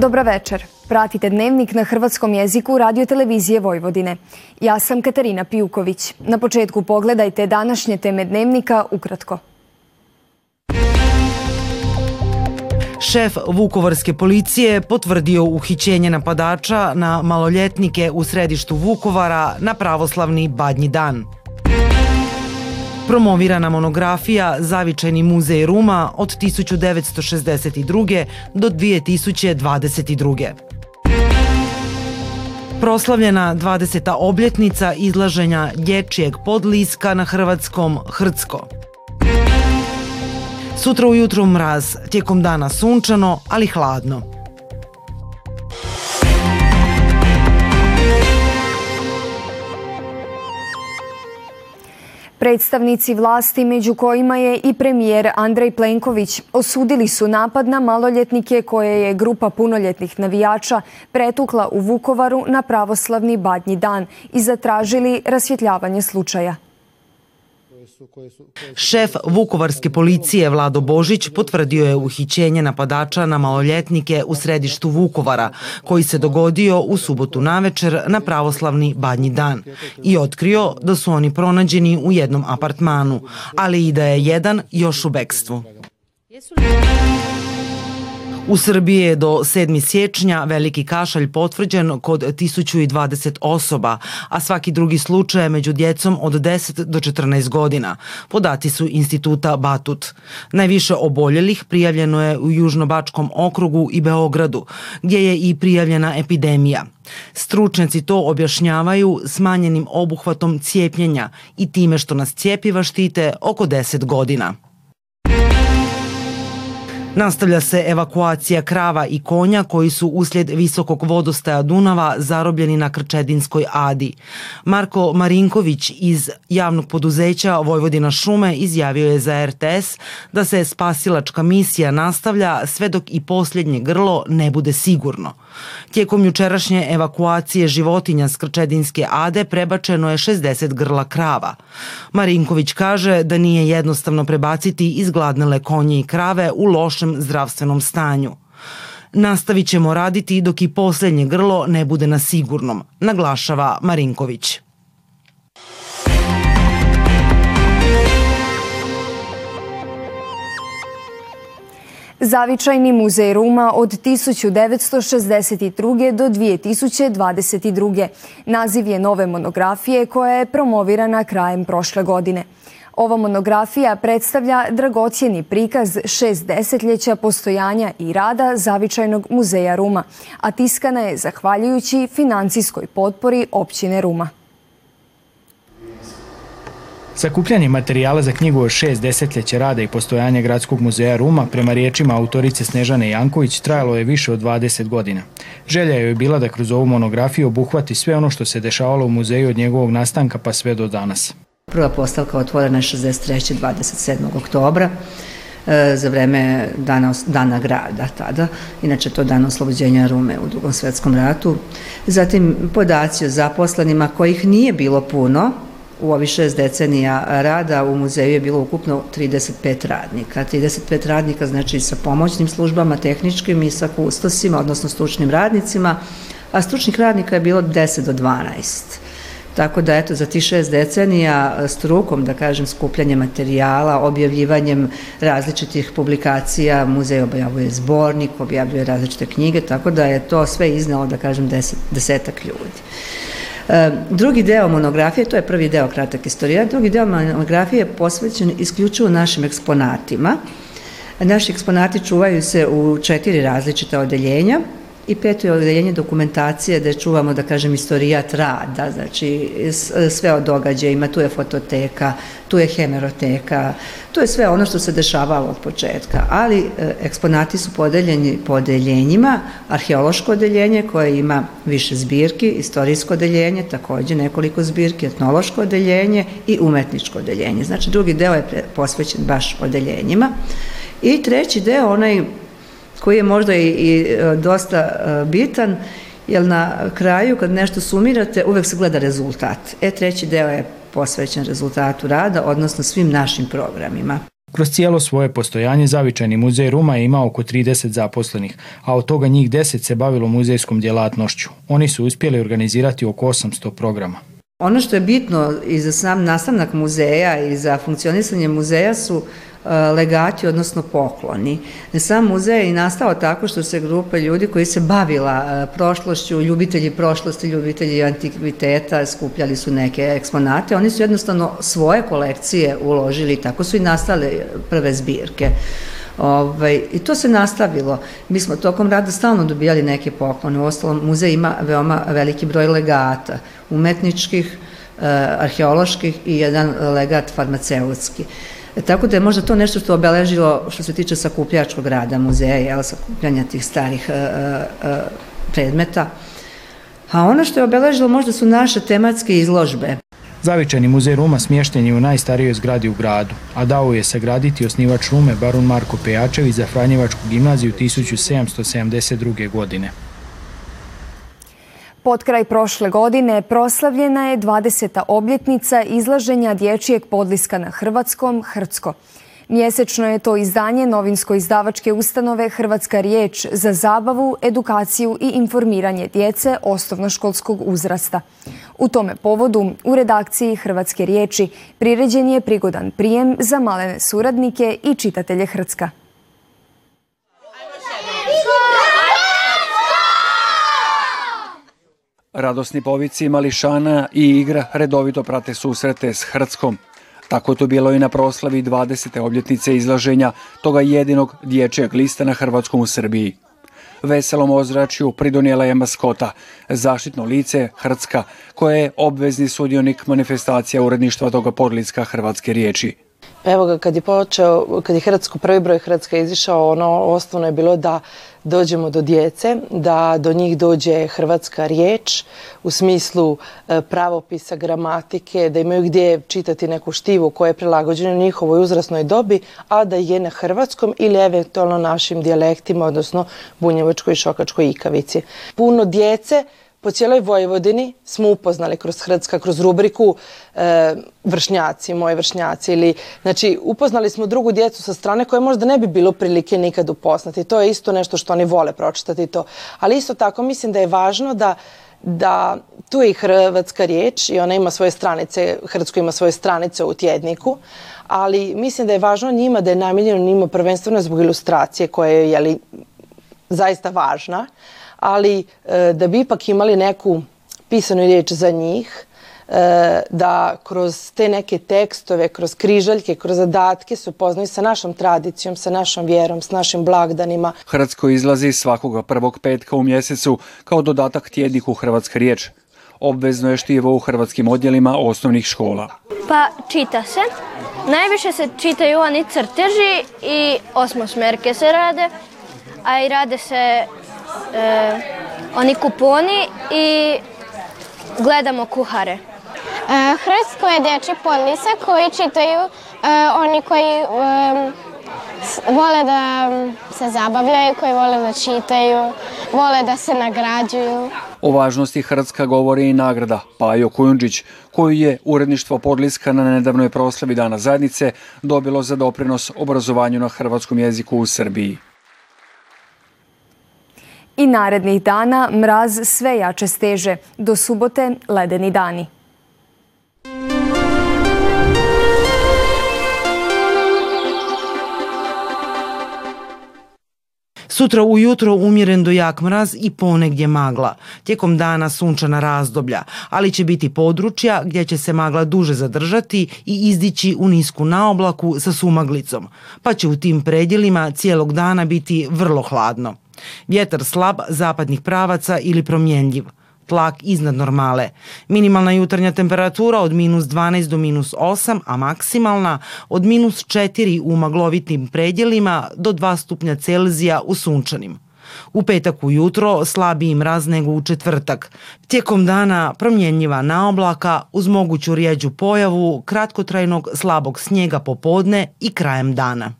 Dobra večer. Pratite dnevnik na hrvatskom jeziku radio televizije Vojvodine. Ja sam Katarina Pijuković. Na početku pogledajte današnje teme dnevnika ukratko. Šef Vukovarske policije potvrdio uhićenje napadača na maloljetnike u središtu Vukovara na pravoslavni Badnji dan. Promovirana monografija Zavičajni muzej Ruma od 1962. do 2022. Proslavljena 20. obljetnica izlaženja dječjeg podliska na hrvatskom Hrcko. Sutra ujutro mraz, tijekom dana sunčano, ali hladno. Predstavnici vlasti, među kojima je i premijer Andrej Plenković, osudili su napad na maloljetnike koje je grupa punoljetnih navijača pretukla u Vukovaru na pravoslavni badnji dan i zatražili rasvjetljavanje slučaja. Šef Vukovarske policije Vlado Božić potvrdio je uhićenje napadača na maloljetnike u središtu Vukovara, koji se dogodio u subotu navečer na pravoslavni badnji dan i otkrio da su oni pronađeni u jednom apartmanu, ali i da je jedan još u bekstvu. U Srbiji je do 7. siječnja veliki kašalj potvrđen kod 1020 osoba, a svaki drugi slučaj je među djecom od 10 do 14 godina. Podati su instituta Batut. Najviše oboljelih prijavljeno je u Južnobačkom okrugu i Beogradu, gdje je i prijavljena epidemija. Stručnjaci to objašnjavaju smanjenim obuhvatom cijepljenja i time što nas cijepiva štite oko 10 godina. Nastavlja se evakuacija krava i konja koji su uslijed visokog vodostaja Dunava zarobljeni na Krčedinskoj adi. Marko Marinković iz javnog poduzeća Vojvodina šume izjavio je za RTS da se spasilačka misija nastavlja sve dok i posljednje grlo ne bude sigurno. Tijekom jučerašnje evakuacije životinja s Krčedinske ade prebačeno je 60 grla krava. Marinković kaže da nije jednostavno prebaciti izgladnele konje i krave u lošem zdravstvenom stanju. Nastavit ćemo raditi dok i posljednje grlo ne bude na sigurnom, naglašava Marinković. Zavičajni muzej Ruma od 1962. do 2022. Naziv je nove monografije koja je promovirana krajem prošle godine. Ova monografija predstavlja dragocjeni prikaz šest desetljeća postojanja i rada Zavičajnog muzeja Ruma, a tiskana je zahvaljujući financijskoj potpori općine Ruma. Sakupljanje materijala za knjigu od šest desetljeća rada i postojanja Gradskog muzeja Ruma prema riječima autorice Snežane Janković trajalo je više od 20 godina. Želja je bila da kroz ovu monografiju obuhvati sve ono što se dešavalo u muzeju od njegovog nastanka pa sve do danas. Prva postavka otvorena je 63. 27. oktobra e, za vreme dana, dana grada tada, inače to dan oslobođenja Rume u drugom svjetskom ratu. Zatim podaci o zaposlenima kojih nije bilo puno, u ovih šest decenija rada u muzeju je bilo ukupno 35 radnika. 35 radnika znači sa pomoćnim službama, tehničkim i sa kustosima, odnosno stručnim radnicima, a stručnih radnika je bilo 10 do 12. Tako da eto za tih šest decenija strukom, da kažem, skupljanje materijala, objavljivanjem različitih publikacija, muzej objavuje zbornik, objavljuje različite knjige, tako da je to sve iznalo, da kažem, deset, desetak ljudi. E, drugi deo monografije, to je prvi deo kratak istorija, drugi deo monografije je posvećen isključivo našim eksponatima. Naši eksponati čuvaju se u četiri različita odeljenja i peto je odeljenje dokumentacije da čuvamo, da kažem, istorijat rada, znači sve o događajima, tu je fototeka, tu je hemeroteka, tu je sve ono što se dešavalo od početka, ali e, eksponati su podeljeni po odeljenjima, arheološko odeljenje koje ima više zbirki, istorijsko odeljenje, također nekoliko zbirki, etnološko odeljenje i umetničko odeljenje. Znači drugi deo je posvećen baš odeljenjima. I treći deo, onaj koji je možda i, i e, dosta e, bitan, jer na kraju kad nešto sumirate uvek se gleda rezultat. E treći deo je posvećen rezultatu rada, odnosno svim našim programima. Kroz cijelo svoje postojanje Zavičajni muzej Ruma je imao oko 30 zaposlenih, a od toga njih 10 se bavilo muzejskom djelatnošću. Oni su uspjeli organizirati oko 800 programa. Ono što je bitno i za sam nastavnak muzeja i za funkcionisanje muzeja su legati, odnosno pokloni. Sam muzej je i nastao tako što se grupa ljudi koji se bavila e, prošlošću, ljubitelji prošlosti, ljubitelji antikviteta, skupljali su neke eksponate, oni su jednostavno svoje kolekcije uložili, tako su i nastale prve zbirke. Ovaj, I to se nastavilo. Mi smo tokom rada stalno dobijali neke poklone. U ostalom, muzej ima veoma veliki broj legata, umetničkih, eh, arheoloških i jedan legat farmaceutski. E, tako da je možda to nešto što obeležilo što se tiče sakupljačkog rada muzeja, jel, sakupljanja tih starih e, e, predmeta. A ono što je obeležilo možda su naše tematske izložbe. Zavičani muzej Ruma smješten je u najstarijoj zgradi u gradu, a dao je sagraditi osnivač Rume barun Marko Pejačević za Franjevačku gimnaziju 1772. godine. Pod kraj prošle godine proslavljena je 20. obljetnica izlaženja dječijeg podliska na Hrvatskom Hrcko. Mjesečno je to izdanje novinsko-izdavačke ustanove Hrvatska riječ za zabavu, edukaciju i informiranje djece osnovnoškolskog uzrasta. U tome povodu u redakciji Hrvatske riječi priređen je prigodan prijem za malene suradnike i čitatelje Hrvatska. Radosni povici mališana i igra redovito prate susrete s Hrvatskom. Tako to bilo i na proslavi 20. obljetnice izlaženja toga jedinog dječjeg lista na Hrvatskom u Srbiji. Veselom ozračju pridonijela je maskota, zaštitno lice Hrvatska, koje je obvezni sudionik manifestacija uredništva toga podliska Hrvatske riječi. Evo ga, kad je počeo, kad je Hrvatsko, prvi broj Hrvatska izišao, ono osnovno je bilo da dođemo do djece, da do njih dođe hrvatska riječ u smislu e, pravopisa, gramatike, da imaju gdje čitati neku štivu koja je prilagođena njihovoj uzrasnoj dobi, a da je na hrvatskom ili eventualno našim dijalektima, odnosno bunjevačkoj i šokačkoj ikavici. Puno djece po cijeloj Vojvodini smo upoznali kroz Hrvatska, kroz rubriku e, vršnjaci, moji vršnjaci ili, znači upoznali smo drugu djecu sa strane koje možda ne bi bilo prilike nikad upoznati. To je isto nešto što oni vole pročitati to. Ali isto tako mislim da je važno da da tu je i hrvatska riječ i ona ima svoje stranice, Hrvatsko ima svoje stranice u tjedniku, ali mislim da je važno njima da je namijenjeno njima prvenstveno zbog ilustracije koja je jeli, zaista važna, ali e, da bi ipak imali neku pisanu riječ za njih, e, da kroz te neke tekstove, kroz križaljke, kroz zadatke se upoznaju sa našom tradicijom, sa našom vjerom, s našim blagdanima. Hrvatsko izlazi svakoga prvog petka u mjesecu kao dodatak tjedniku Hrvatska riječ. Obvezno je štivo u hrvatskim odjelima osnovnih škola. Pa čita se. Najviše se čitaju oni crteži i osmosmerke se rade, a i rade se e, oni kuponi i gledamo kuhare. E, Hrvatsko je dječji podlisak koji čitaju e, oni koji e, vole da se zabavljaju, koji vole da čitaju, vole da se nagrađuju. O važnosti Hrvatska govori i nagrada Pajo Kujundžić, koju je uredništvo Podliska na nedavnoj proslavi Dana zajednice dobilo za doprinos obrazovanju na hrvatskom jeziku u Srbiji. I narednih dana mraz sve jače steže. Do subote ledeni dani. Sutra ujutro umjeren do jak mraz i ponegdje magla. Tijekom dana sunčana razdoblja, ali će biti područja gdje će se magla duže zadržati i izdići u nisku naoblaku sa sumaglicom, pa će u tim predjelima cijelog dana biti vrlo hladno. Vjetar slab zapadnih pravaca ili promjenljiv. Tlak iznad normale. Minimalna jutarnja temperatura od minus 12 do minus 8, a maksimalna od minus 4 u maglovitnim predjelima do 2 stupnja Celzija u sunčanim. U petak ujutro slabiji mraz nego u četvrtak. Tijekom dana promjenjiva naoblaka uz moguću rijeđu pojavu kratkotrajnog slabog snijega popodne i krajem dana.